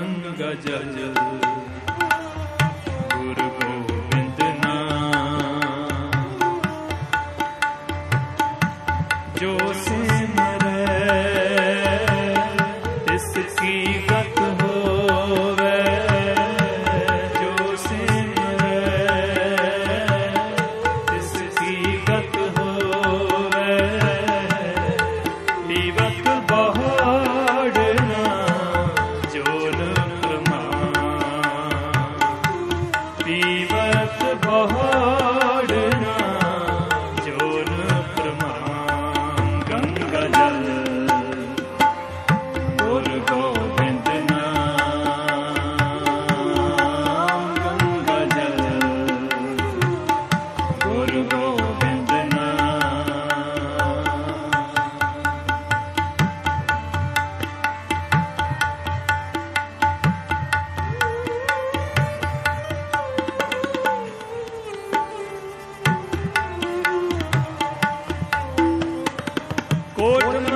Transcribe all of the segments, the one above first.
ਅੰਗ ਜਲ ਗੁਰ ਗੋਬਿੰਦ ਨਾਮ। ਜੋ ਸੇ ਮਰੇ ਇਸ ਕੀ कोर्ट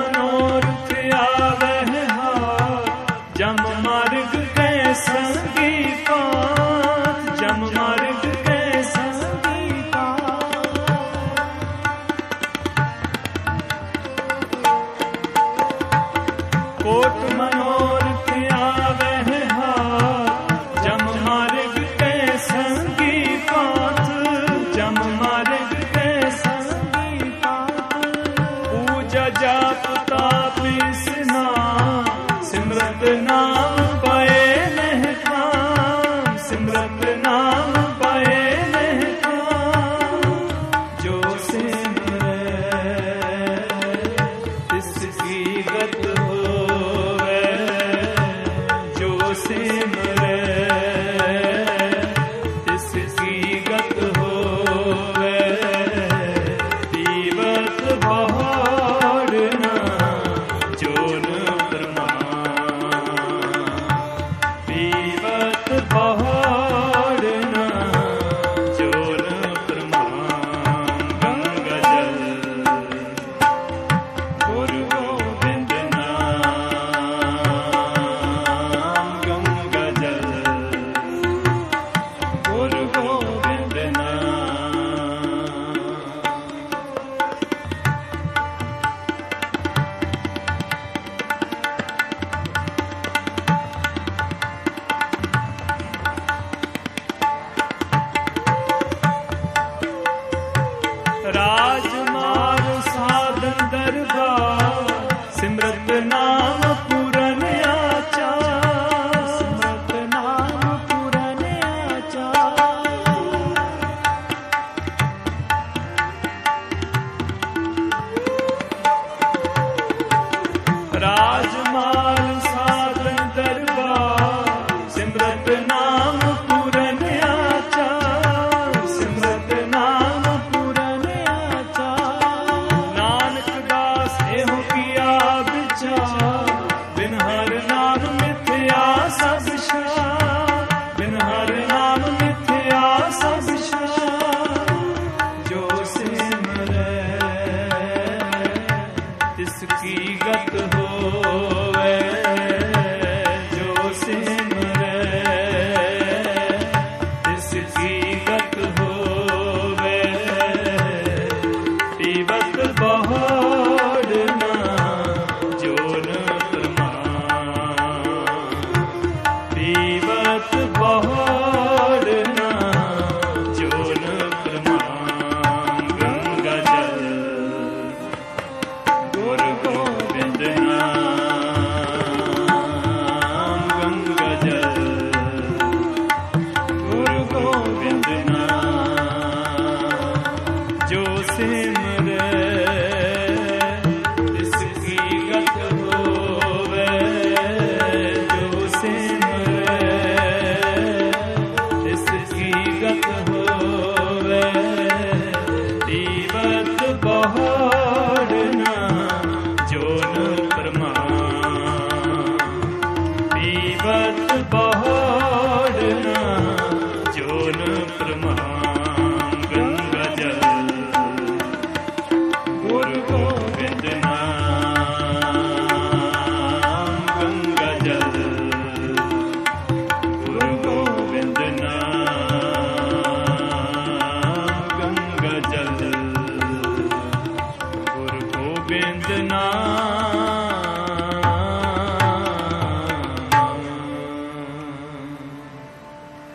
ਪ੍ਰਜਾਪਤਾ ਪਿਸਨਾ ਸਿਮਰਤ ਨਾਮ